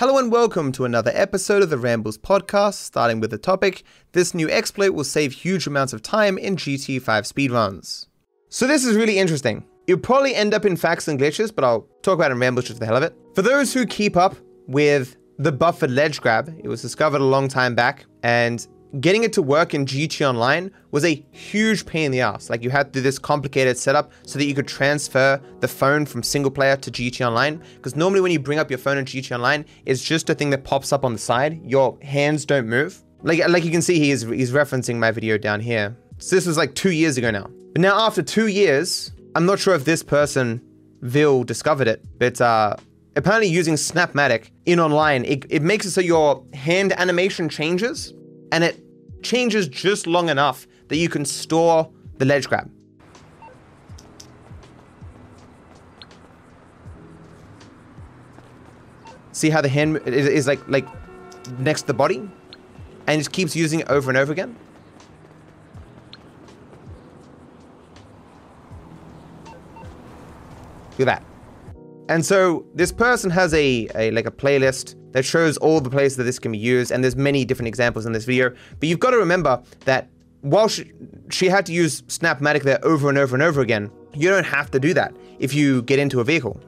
Hello and welcome to another episode of the Rambles podcast, starting with the topic this new exploit will save huge amounts of time in GT5 speedruns. So, this is really interesting. You'll probably end up in facts and glitches, but I'll talk about it in Rambles just for the hell of it. For those who keep up with the buffered ledge grab, it was discovered a long time back, and getting it to work in GT Online was a huge pain in the ass. Like you had to do this complicated setup so that you could transfer the phone from single player to GT Online. Because normally when you bring up your phone in GT Online, it's just a thing that pops up on the side. Your hands don't move. Like like you can see, he's he's referencing my video down here. So this was like two years ago now. But now after two years, I'm not sure if this person, Vil, discovered it, but uh, apparently using Snapmatic in online, it, it makes it so your hand animation changes and it changes just long enough that you can store the ledge grab. See how the hand is, like like next to the body and just keeps using it over and over again? Look at that. And so this person has a, a like a playlist that shows all the places that this can be used, and there's many different examples in this video. But you've got to remember that while she, she had to use Snapmatic there over and over and over again, you don't have to do that if you get into a vehicle.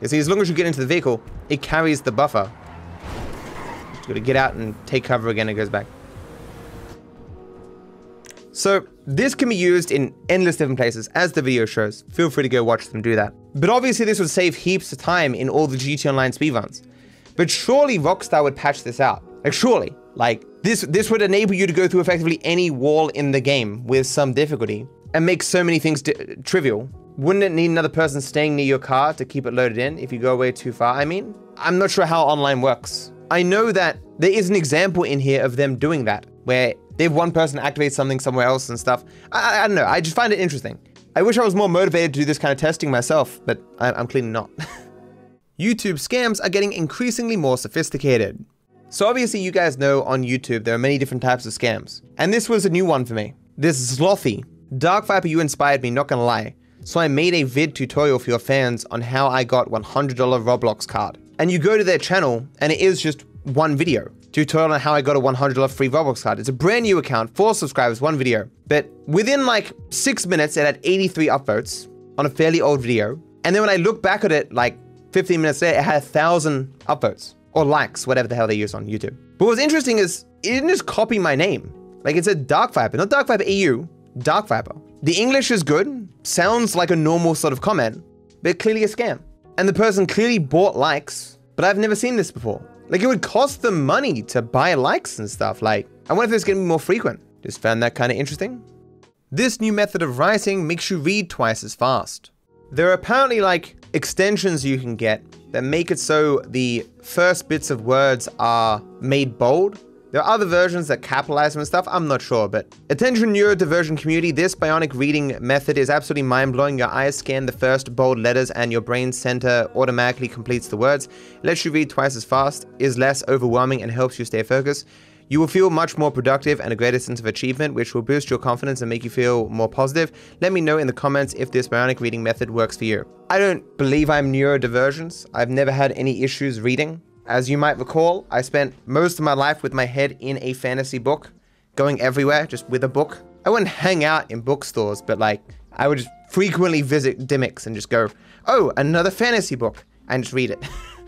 You see, as long as you get into the vehicle, it carries the buffer. Just got to get out and take cover again, it goes back. So this can be used in endless different places, as the video shows. Feel free to go watch them do that. But obviously this would save heaps of time in all the GT Online speedruns. But surely Rockstar would patch this out. Like surely. Like this this would enable you to go through effectively any wall in the game with some difficulty and make so many things trivial. Wouldn't it need another person staying near your car to keep it loaded in if you go away too far? I mean, I'm not sure how online works. I know that there is an example in here of them doing that, where they have one person activate something somewhere else and stuff. I, I, don't know. I just find it interesting. I wish I was more motivated to do this kind of testing myself, but I, I'm clearly not. YouTube scams are getting increasingly more sophisticated. So obviously you guys know on YouTube there are many different types of scams. And this was a new one for me. This Zlothy. Dark Viper, you inspired me, not gonna lie. So I made a vid tutorial for your fans on how I got $100 Roblox card. And you go to their channel and it is just one video tutorial on how I got a $100 free Roblox card. It's a brand new account, four subscribers, one video. But within like six minutes, it had 83 upvotes on a fairly old video. And then when I look back at it, like 15 minutes later, it had a thousand upvotes or likes, whatever the hell they use on YouTube. But what's interesting is it didn't just copy my name. Like it said Dark Viper, not Dark Viper AU, Dark Viper. The English is good, sounds like a normal sort of comment, but clearly a scam. And the person clearly bought likes, but I've never seen this before. Like it would cost them money to buy likes and stuff. Like, I wonder if it's gonna be more frequent. Just found that kind of interesting. This new method of writing makes you read twice as fast. There are apparently like extensions you can get that make it so the first bits of words are made bold there are other versions that capitalize and stuff, I'm not sure, but attention neurodivergent community, this bionic reading method is absolutely mind-blowing. Your eyes scan the first bold letters and your brain center automatically completes the words. It lets you read twice as fast, is less overwhelming, and helps you stay focused. You will feel much more productive and a greater sense of achievement, which will boost your confidence and make you feel more positive. Let me know in the comments if this bionic reading method works for you. I don't believe I'm neurodivergent. I've never had any issues reading. As you might recall, I spent most of my life with my head in a fantasy book, going everywhere just with a book. I wouldn't hang out in bookstores, but like, I would just frequently visit Dymocks and just go, oh, another fantasy book, and just read it.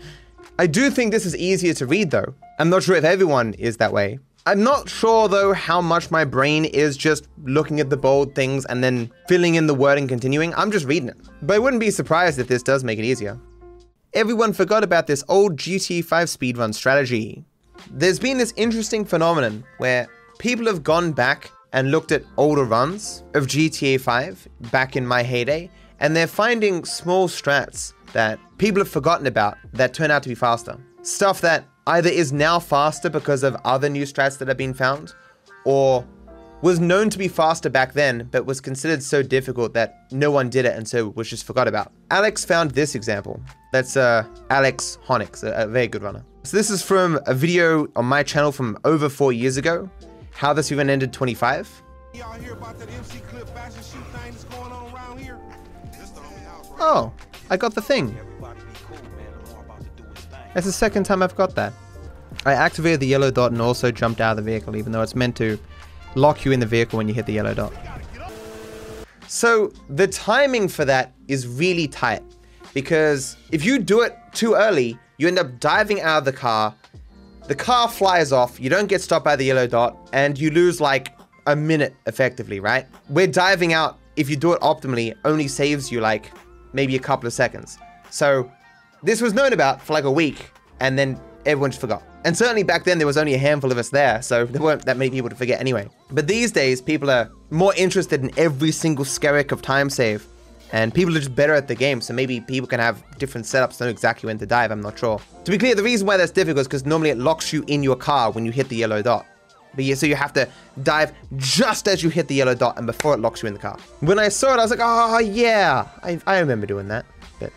I do think this is easier to read though. I'm not sure if everyone is that way. I'm not sure though how much my brain is just looking at the bold things and then filling in the word and continuing. I'm just reading it. But I wouldn't be surprised if this does make it easier everyone forgot about this old GTA 5 speedrun strategy. There's been this interesting phenomenon where people have gone back and looked at older runs of GTA 5 back in my heyday, and they're finding small strats that people have forgotten about that turn out to be faster. Stuff that either is now faster because of other new strats that have been found, or was known to be faster back then, but was considered so difficult that no one did it and so was just forgot about. Alex found this example. That's uh, Alex Honix, a, a very good runner. So this is from a video on my channel from over four years ago, how this even ended 25. Oh, I got the thing. That's the second time I've got that. I activated the yellow dot and also jumped out of the vehicle, even though it's meant to lock you in the vehicle when you hit the yellow dot. So the timing for that is really tight because if you do it too early, you end up diving out of the car, the car flies off, you don't get stopped by the yellow dot, and you lose like a minute effectively, right? Where diving out, if you do it optimally, only saves you like maybe a couple of seconds. So this was known about for like a week, and then everyone just forgot. And certainly back then, there was only a handful of us there, so there weren't that many people to forget anyway. But these days, people are more interested in every single skerrick of time save, and people are just better at the game, so maybe people can have different setups to know exactly when to dive, I'm not sure. To be clear, the reason why that's difficult is because normally it locks you in your car when you hit the yellow dot. But yeah, so you have to dive just as you hit the yellow dot and before it locks you in the car. When I saw it, I was like, oh yeah, I, I remember doing that. But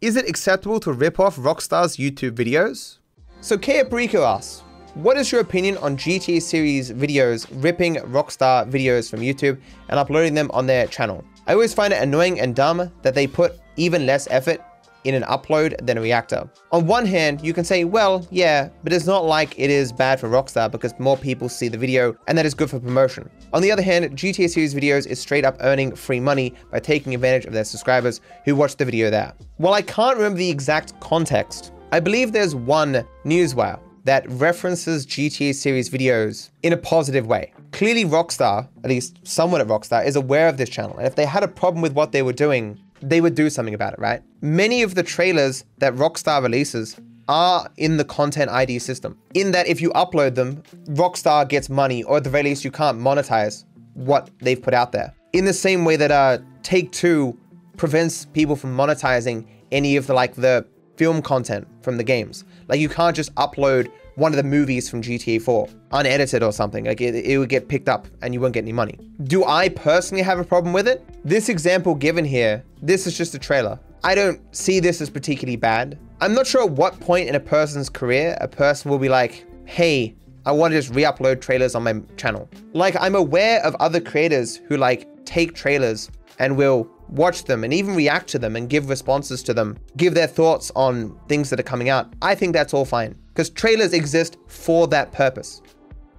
is it acceptable to rip off Rockstar's YouTube videos? So Kea Perico asks, what is your opinion on GTA series videos ripping Rockstar videos from YouTube and uploading them on their channel? I always find it annoying and dumb that they put even less effort in an upload than a reactor. On one hand, you can say, well, yeah, but it's not like it is bad for Rockstar because more people see the video and that is good for promotion. On the other hand, GTA series videos is straight up earning free money by taking advantage of their subscribers who watch the video there. While I can't remember the exact context, I believe there's one newswire that references GTA series videos in a positive way. Clearly Rockstar, at least someone at Rockstar, is aware of this channel, and if they had a problem with what they were doing, they would do something about it, right? Many of the trailers that Rockstar releases are in the content ID system. In that if you upload them, Rockstar gets money, or at the very least you can't monetize what they've put out there. In the same way that uh, Take-Two prevents people from monetizing any of the like the film content from the games. Like you can't just upload one of the movies from GTA 4, unedited or something. Like it, it would get picked up and you won't get any money. Do I personally have a problem with it? This example given here, this is just a trailer. I don't see this as particularly bad. I'm not sure at what point in a person's career a person will be like, hey, I want to just re-upload trailers on my channel. Like I'm aware of other creators who like take trailers and will watch them and even react to them and give responses to them, give their thoughts on things that are coming out. I think that's all fine because trailers exist for that purpose.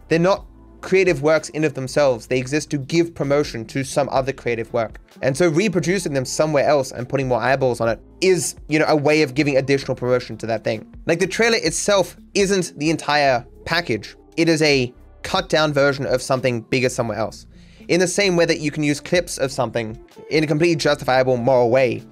They're not creative works in of themselves. They exist to give promotion to some other creative work. And so reproducing them somewhere else and putting more eyeballs on it is, you know, a way of giving additional promotion to that thing. Like the trailer itself isn't the entire package. It is a cut down version of something bigger somewhere else. In the same way that you can use clips of something in a completely justifiable moral way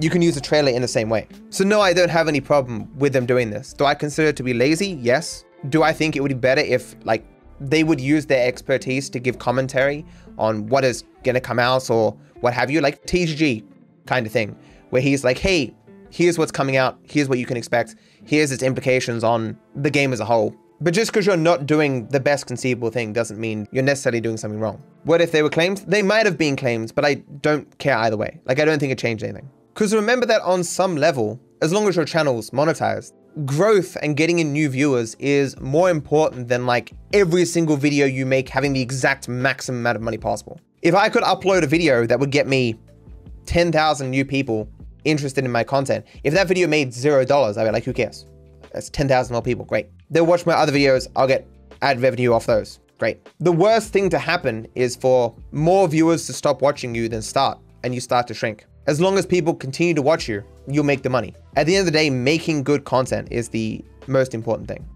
you can use a trailer in the same way. So no, I don't have any problem with them doing this. Do I consider it to be lazy? Yes. Do I think it would be better if like they would use their expertise to give commentary on what is gonna come out or what have you, like TGG kind of thing, where he's like, hey, here's what's coming out, here's what you can expect, here's its implications on the game as a whole. But just because you're not doing the best conceivable thing doesn't mean you're necessarily doing something wrong. What if they were claims? They might have been claims, but I don't care either way. Like, I don't think it changed anything. Because remember that on some level, as long as your channel's monetized, growth and getting in new viewers is more important than like every single video you make having the exact maximum amount of money possible. If I could upload a video that would get me 10,000 new people interested in my content, if that video made zero dollars, I'd be like, who cares? That's 10,000 more people, great. They'll watch my other videos, I'll get ad revenue off those, great. The worst thing to happen is for more viewers to stop watching you than start, and you start to shrink. As long as people continue to watch you, you'll make the money. At the end of the day, making good content is the most important thing.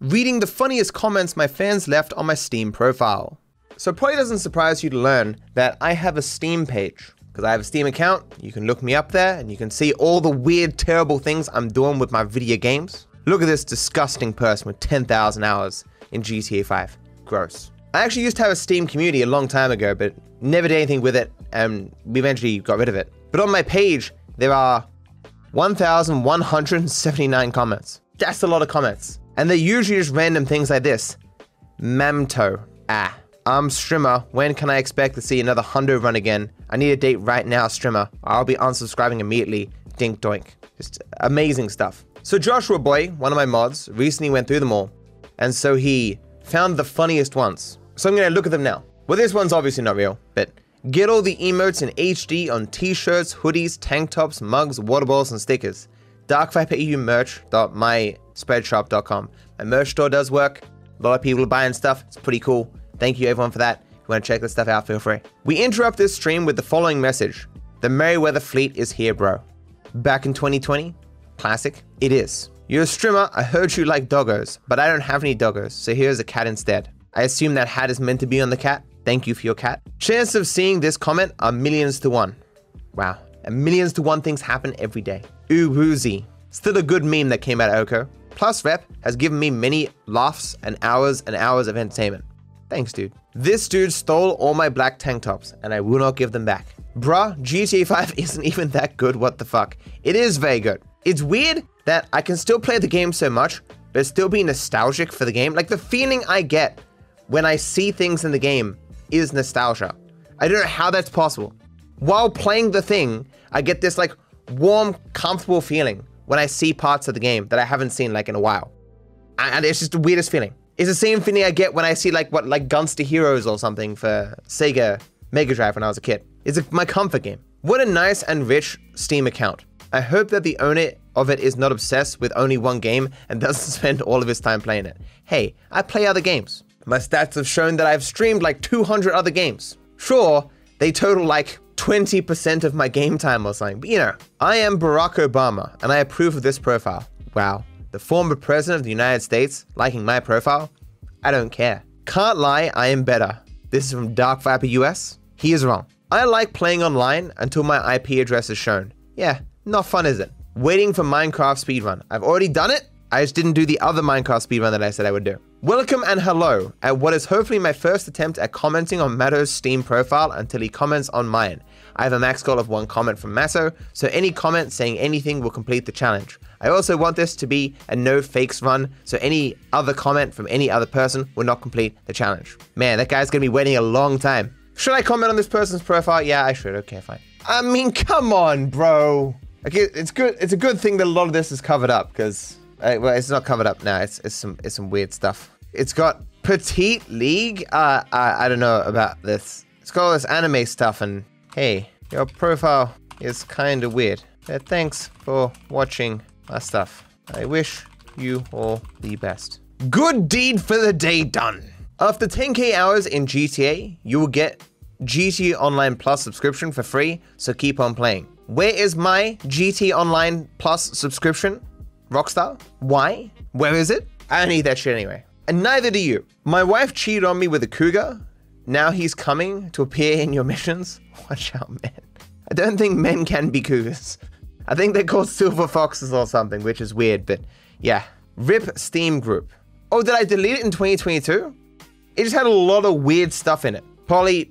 Reading the funniest comments my fans left on my Steam profile. So it probably doesn't surprise you to learn that I have a Steam page. Because I have a Steam account, you can look me up there and you can see all the weird, terrible things I'm doing with my video games. Look at this disgusting person with 10,000 hours in GTA 5. Gross. I actually used to have a Steam community a long time ago, but never did anything with it, and we eventually got rid of it. But on my page, there are 1,179 comments. That's a lot of comments. And they're usually just random things like this. Mamto. Ah. I'm Strimmer. When can I expect to see another Hundo run again? I need a date right now, Strimmer. I'll be unsubscribing immediately. Dink doink. Just amazing stuff. So Joshua Boy, one of my mods, recently went through them all. And so he found the funniest ones. So I'm going to look at them now. Well, this one's obviously not real, but Get all the emotes in HD on t-shirts, hoodies, tank tops, mugs, water bottles, and stickers. darkviperau.myspreadshop.com. My merch store does work. A lot of people are buying stuff. It's pretty cool. Thank you everyone for that. You want to check this stuff out, feel free. We interrupt this stream with the following message. The Merryweather fleet is here, bro. Back in 2020? Classic? It is. You're a streamer, I heard you like doggos, but I don't have any doggos, so here's a cat instead. I assume that hat is meant to be on the cat. Thank you for your cat. Chance of seeing this comment are millions to one. Wow. And millions to one things happen every day. Ooh, woozy. Still a good meme that came out of Oko. Plus Rep has given me many laughs and hours and hours of entertainment. Thanks, dude. This dude stole all my black tank tops, and I will not give them back. Bruh, GTA 5 isn't even that good, what the fuck. It is very good. It's weird that I can still play the game so much, but still be nostalgic for the game. Like the feeling I get when I see things in the game is nostalgia. I don't know how that's possible. While playing the thing, I get this like warm, comfortable feeling when I see parts of the game that I haven't seen like in a while. And it's just the weirdest feeling. It's the same feeling I get when I see like what like Gunstar Heroes or something for Sega Mega Drive when I was a kid. It's a, my comfort game. What a nice and rich Steam account. I hope that the owner of it is not obsessed with only one game and doesn't spend all of his time playing it. Hey, I play other games. My stats have shown that I've streamed like 200 other games. Sure, they total like 20% of my game time or something, but you know, I am Barack Obama and I approve of this profile. Wow, the former president of the United States liking my profile? I don't care. Can't lie, I am better. This is from Dark Viper US. He is wrong. I like playing online until my IP address is shown. Yeah, not fun, is it? Waiting for Minecraft speedrun. I've already done it. I just didn't do the other Minecraft speedrun that I said I would do. Welcome and hello at what is hopefully my first attempt at commenting on Matto's Steam profile until he comments on mine. I have a max goal of one comment from Matto, so any comment saying anything will complete the challenge. I also want this to be a no fakes run, so any other comment from any other person will not complete the challenge. Man, that guy's gonna be waiting a long time. Should I comment on this person's profile? Yeah, I should. Okay, fine. I mean, come on, bro. Okay, it's good. It's a good thing that a lot of this is covered up because, uh, well, it's not covered up now. It's it's some it's some weird stuff. It's got petite league. Uh, I I don't know about this. It's got all this anime stuff, and hey, your profile is kind of weird. Uh, thanks for watching my stuff. I wish you all the best. Good deed for the day done. After 10k hours in GTA, you will get GTA Online Plus subscription for free, so keep on playing. Where is my GT Online Plus subscription? Rockstar? Why? Where is it? I don't need that shit anyway. And neither do you. My wife cheated on me with a cougar. Now he's coming to appear in your missions. Watch out, man. I don't think men can be cougars. I think they're called silver foxes or something, which is weird, but yeah. RIP Steam Group. Oh, did I delete it in 2022? It just had a lot of weird stuff in it. Probably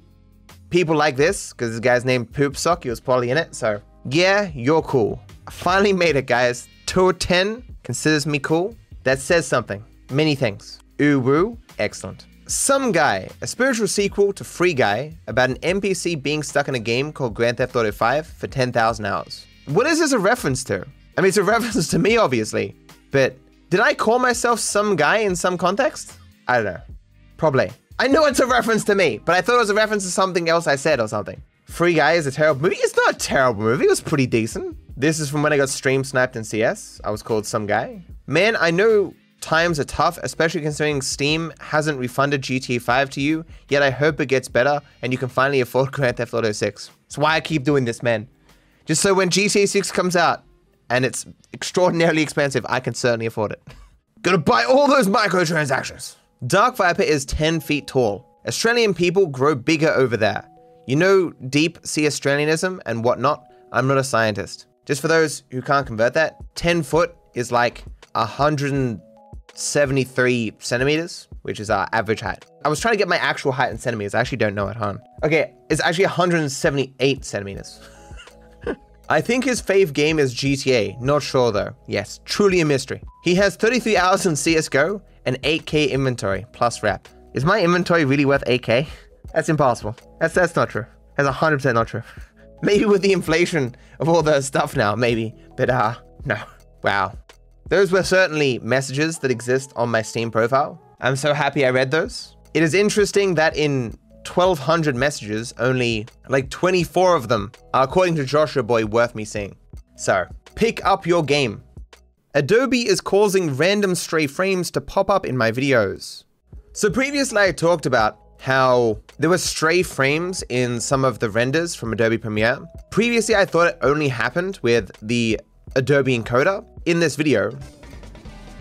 people like this, because this guy's named Poop Sock, he was probably in it, so yeah, you're cool. I finally made it, guys. Tour 10 considers me cool. That says something. Many things. Woo, excellent. Some Guy, a spiritual sequel to Free Guy about an NPC being stuck in a game called Grand Theft Auto 5 for 10,000 hours. What is this a reference to? I mean, it's a reference to me, obviously, but did I call myself some guy in some context? I don't know. Probably. I know it's a reference to me, but I thought it was a reference to something else I said or something. Free Guy is a terrible movie. It's not a terrible movie. It was pretty decent. This is from when I got stream sniped in CS. I was called some guy. Man, I know times are tough, especially considering Steam hasn't refunded GTA 5 to you, yet I hope it gets better and you can finally afford Grand Theft Auto 6. That's why I keep doing this, man. Just so when GTA 6 comes out and it's extraordinarily expensive, I can certainly afford it. Gonna buy all those microtransactions. Dark Viper is 10 feet tall. Australian people grow bigger over there. You know deep sea Australianism and whatnot? I'm not a scientist. Just for those who can't convert that, 10 foot is like 173 centimeters, which is our average height. I was trying to get my actual height in centimeters. I actually don't know it, huh? Okay, it's actually 178 centimeters. I think his fave game is GTA, not sure though. Yes, truly a mystery. He has 33 hours in CSGO and 8k inventory plus rep. Is my inventory really worth 8k? That's impossible. That's that's not true. That's 100% not true. Maybe with the inflation of all the stuff now, maybe. But uh, no. Wow. Those were certainly messages that exist on my Steam profile. I'm so happy I read those. It is interesting that in 1,200 messages, only like 24 of them are, according to Joshua Boy, worth me seeing. So, pick up your game. Adobe is causing random stray frames to pop up in my videos. So previously I talked about how there were stray frames in some of the renders from Adobe Premiere. Previously I thought it only happened with the Adobe encoder. In this video,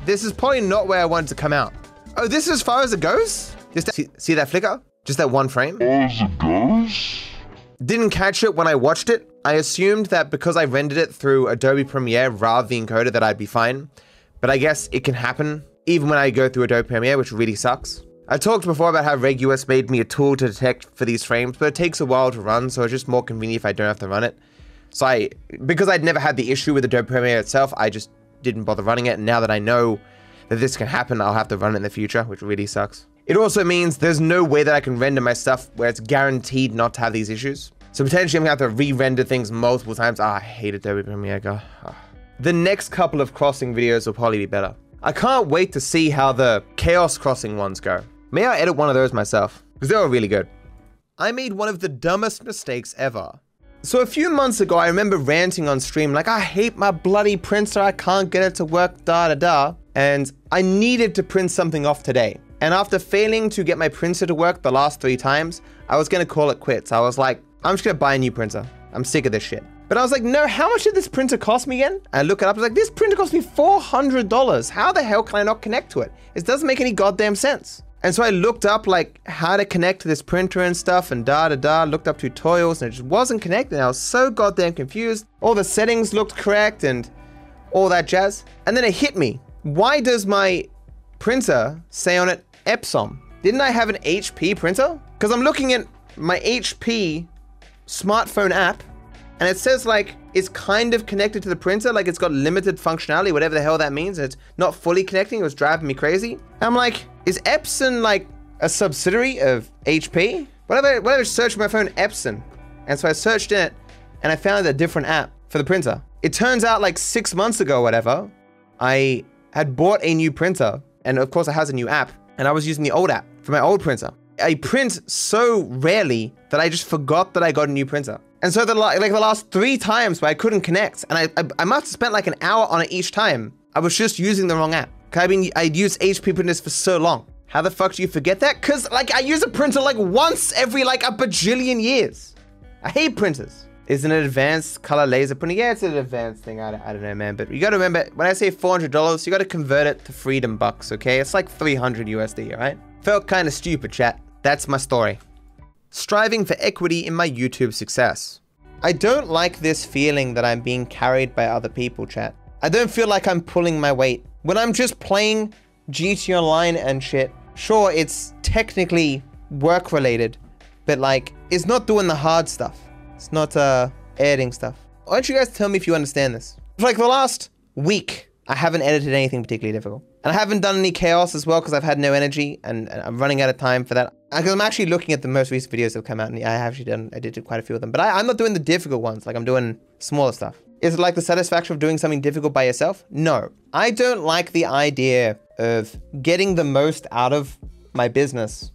this is probably not where I wanted to come out. Oh, this is as far as it goes? Just see, see that flicker? Just that one frame? As it goes? Didn't catch it when I watched it. I assumed that because I rendered it through Adobe Premiere rather than encoder that I'd be fine. But I guess it can happen even when I go through Adobe Premiere, which really sucks. I talked before about how RegUS made me a tool to detect for these frames, but it takes a while to run, so it's just more convenient if I don't have to run it. So I, because I'd never had the issue with Adobe Premiere itself, I just didn't bother running it. And now that I know that this can happen, I'll have to run it in the future, which really sucks. It also means there's no way that I can render my stuff where it's guaranteed not to have these issues. So potentially I'm gonna have to re-render things multiple times. Ah, I hate Adobe Premiere. God. Ah. The next couple of crossing videos will probably be better. I can't wait to see how the Chaos Crossing ones go. May I edit one of those myself? Because they were really good. I made one of the dumbest mistakes ever. So a few months ago, I remember ranting on stream like, I hate my bloody printer, I can't get it to work, da da da. And I needed to print something off today. And after failing to get my printer to work the last three times, I was gonna call it quits. I was like, I'm just gonna buy a new printer. I'm sick of this shit. But I was like, no, how much did this printer cost me again? I look it up, I was like, this printer cost me $400. How the hell can I not connect to it? It doesn't make any goddamn sense. And so I looked up like how to connect to this printer and stuff and da da da, looked up tutorials and it just wasn't connected. I was so goddamn confused. All the settings looked correct and all that jazz. And then it hit me. Why does my printer say on it Epson? Didn't I have an HP printer? Because I'm looking at my HP smartphone app and it says like it's kind of connected to the printer, like it's got limited functionality, whatever the hell that means. It's not fully connecting. It was driving me crazy. I'm like, is Epson like a subsidiary of HP? Whatever, whatever. Search my phone Epson, and so I searched it, and I found a different app for the printer. It turns out like six months ago, whatever, I had bought a new printer, and of course it has a new app, and I was using the old app for my old printer. I print so rarely that I just forgot that I got a new printer. And so the like the last three times where I couldn't connect, and I, I, I must have spent like an hour on it each time. I was just using the wrong app. I mean, I'd used HP printers for so long. How the fuck do you forget that? Cause like I use a printer like once every like a bajillion years. I hate printers. Is an advanced color laser printer? Yeah, it's an advanced thing. I don't, I don't know, man. But you gotta remember, when I say $400, you gotta convert it to freedom bucks, okay? It's like 300 USD, right? Felt kind of stupid, chat. That's my story striving for equity in my YouTube success. I don't like this feeling that I'm being carried by other people, chat. I don't feel like I'm pulling my weight. When I'm just playing GT Online and shit, sure, it's technically work related, but like, it's not doing the hard stuff. It's not uh, editing stuff. Why don't you guys tell me if you understand this? For like the last week, I haven't edited anything particularly difficult. And I haven't done any chaos as well because I've had no energy and, and, I'm running out of time for that. Because I'm actually looking at the most recent videos that have come out and I actually done, I did quite a few of them. But I, I'm not doing the difficult ones, like I'm doing smaller stuff. Is it like the satisfaction of doing something difficult by yourself? No. I don't like the idea of getting the most out of my business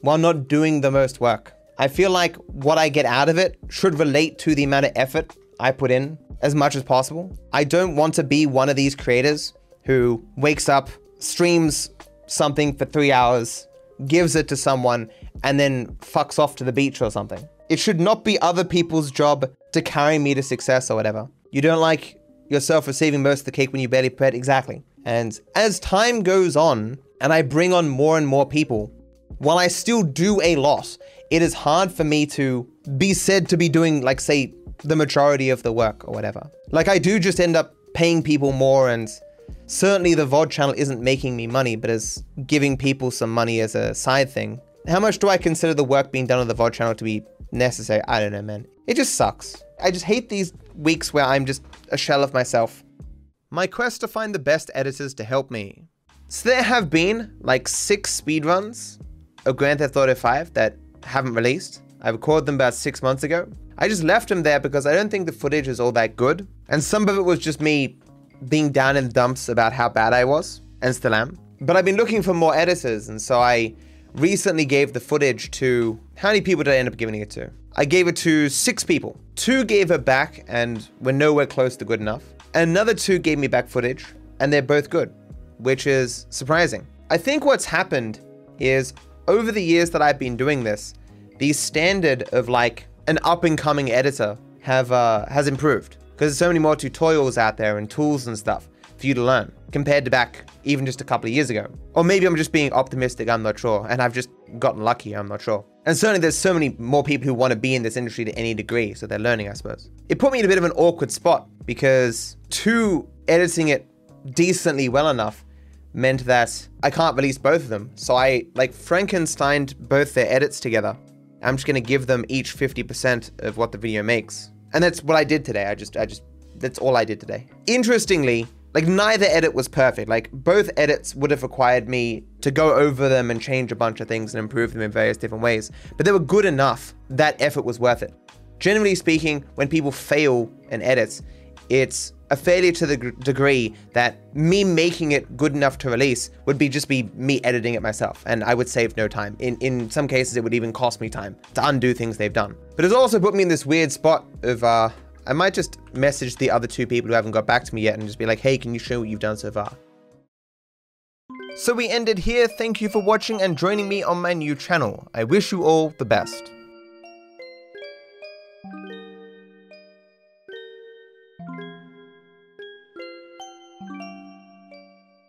while not doing the most work. I feel like what I get out of it should relate to the amount of effort I put in as much as possible. I don't want to be one of these creators who wakes up, streams something for three hours, gives it to someone, and then fucks off to the beach or something. It should not be other people's job to carry me to success or whatever. You don't like yourself receiving most of the cake when you barely prepare exactly. And as time goes on, and I bring on more and more people, while I still do a lot, it is hard for me to be said to be doing, like, say, the majority of the work or whatever. Like I do just end up paying people more and certainly the VOD channel isn't making me money, but is giving people some money as a side thing. How much do I consider the work being done on the VOD channel to be necessary? I don't know, man. It just sucks. I just hate these weeks where I'm just a shell of myself. My quest to find the best editors to help me. So there have been like six speedruns of Grand Theft Auto 5 that haven't released. I recorded them about six months ago. I just left him there because I don't think the footage is all that good. And some of it was just me being down in the dumps about how bad I was, and still am. But I've been looking for more editors, and so I recently gave the footage to. How many people did I end up giving it to? I gave it to six people. Two gave it back and were nowhere close to good enough. Another two gave me back footage, and they're both good, which is surprising. I think what's happened is over the years that I've been doing this, the standard of like an up and coming editor have uh, has improved because there's so many more tutorials out there and tools and stuff for you to learn compared to back even just a couple of years ago. Or maybe I'm just being optimistic, I'm not sure, and I've just gotten lucky, I'm not sure. And certainly there's so many more people who want to be in this industry to any degree, so they're learning, I suppose. It put me in a bit of an awkward spot because to editing it decently well enough meant that I can't release both of them. So I like Frankensteined both their edits together. I'm just gonna give them each 50% of what the video makes. And that's what I did today. I just, I just, that's all I did today. Interestingly, like neither edit was perfect. Like both edits would have required me to go over them and change a bunch of things and improve them in various different ways. But they were good enough that effort was worth it. Generally speaking, when people fail in edits, it's a failure to the degree that me making it good enough to release would be just be me editing it myself and I would save no time. In in some cases it would even cost me time to undo things they've done. But it's also put me in this weird spot of uh I might just message the other two people who haven't got back to me yet and just be like, hey, can you show what you've done so far? So we ended here. Thank you for watching and joining me on my new channel. I wish you all the best.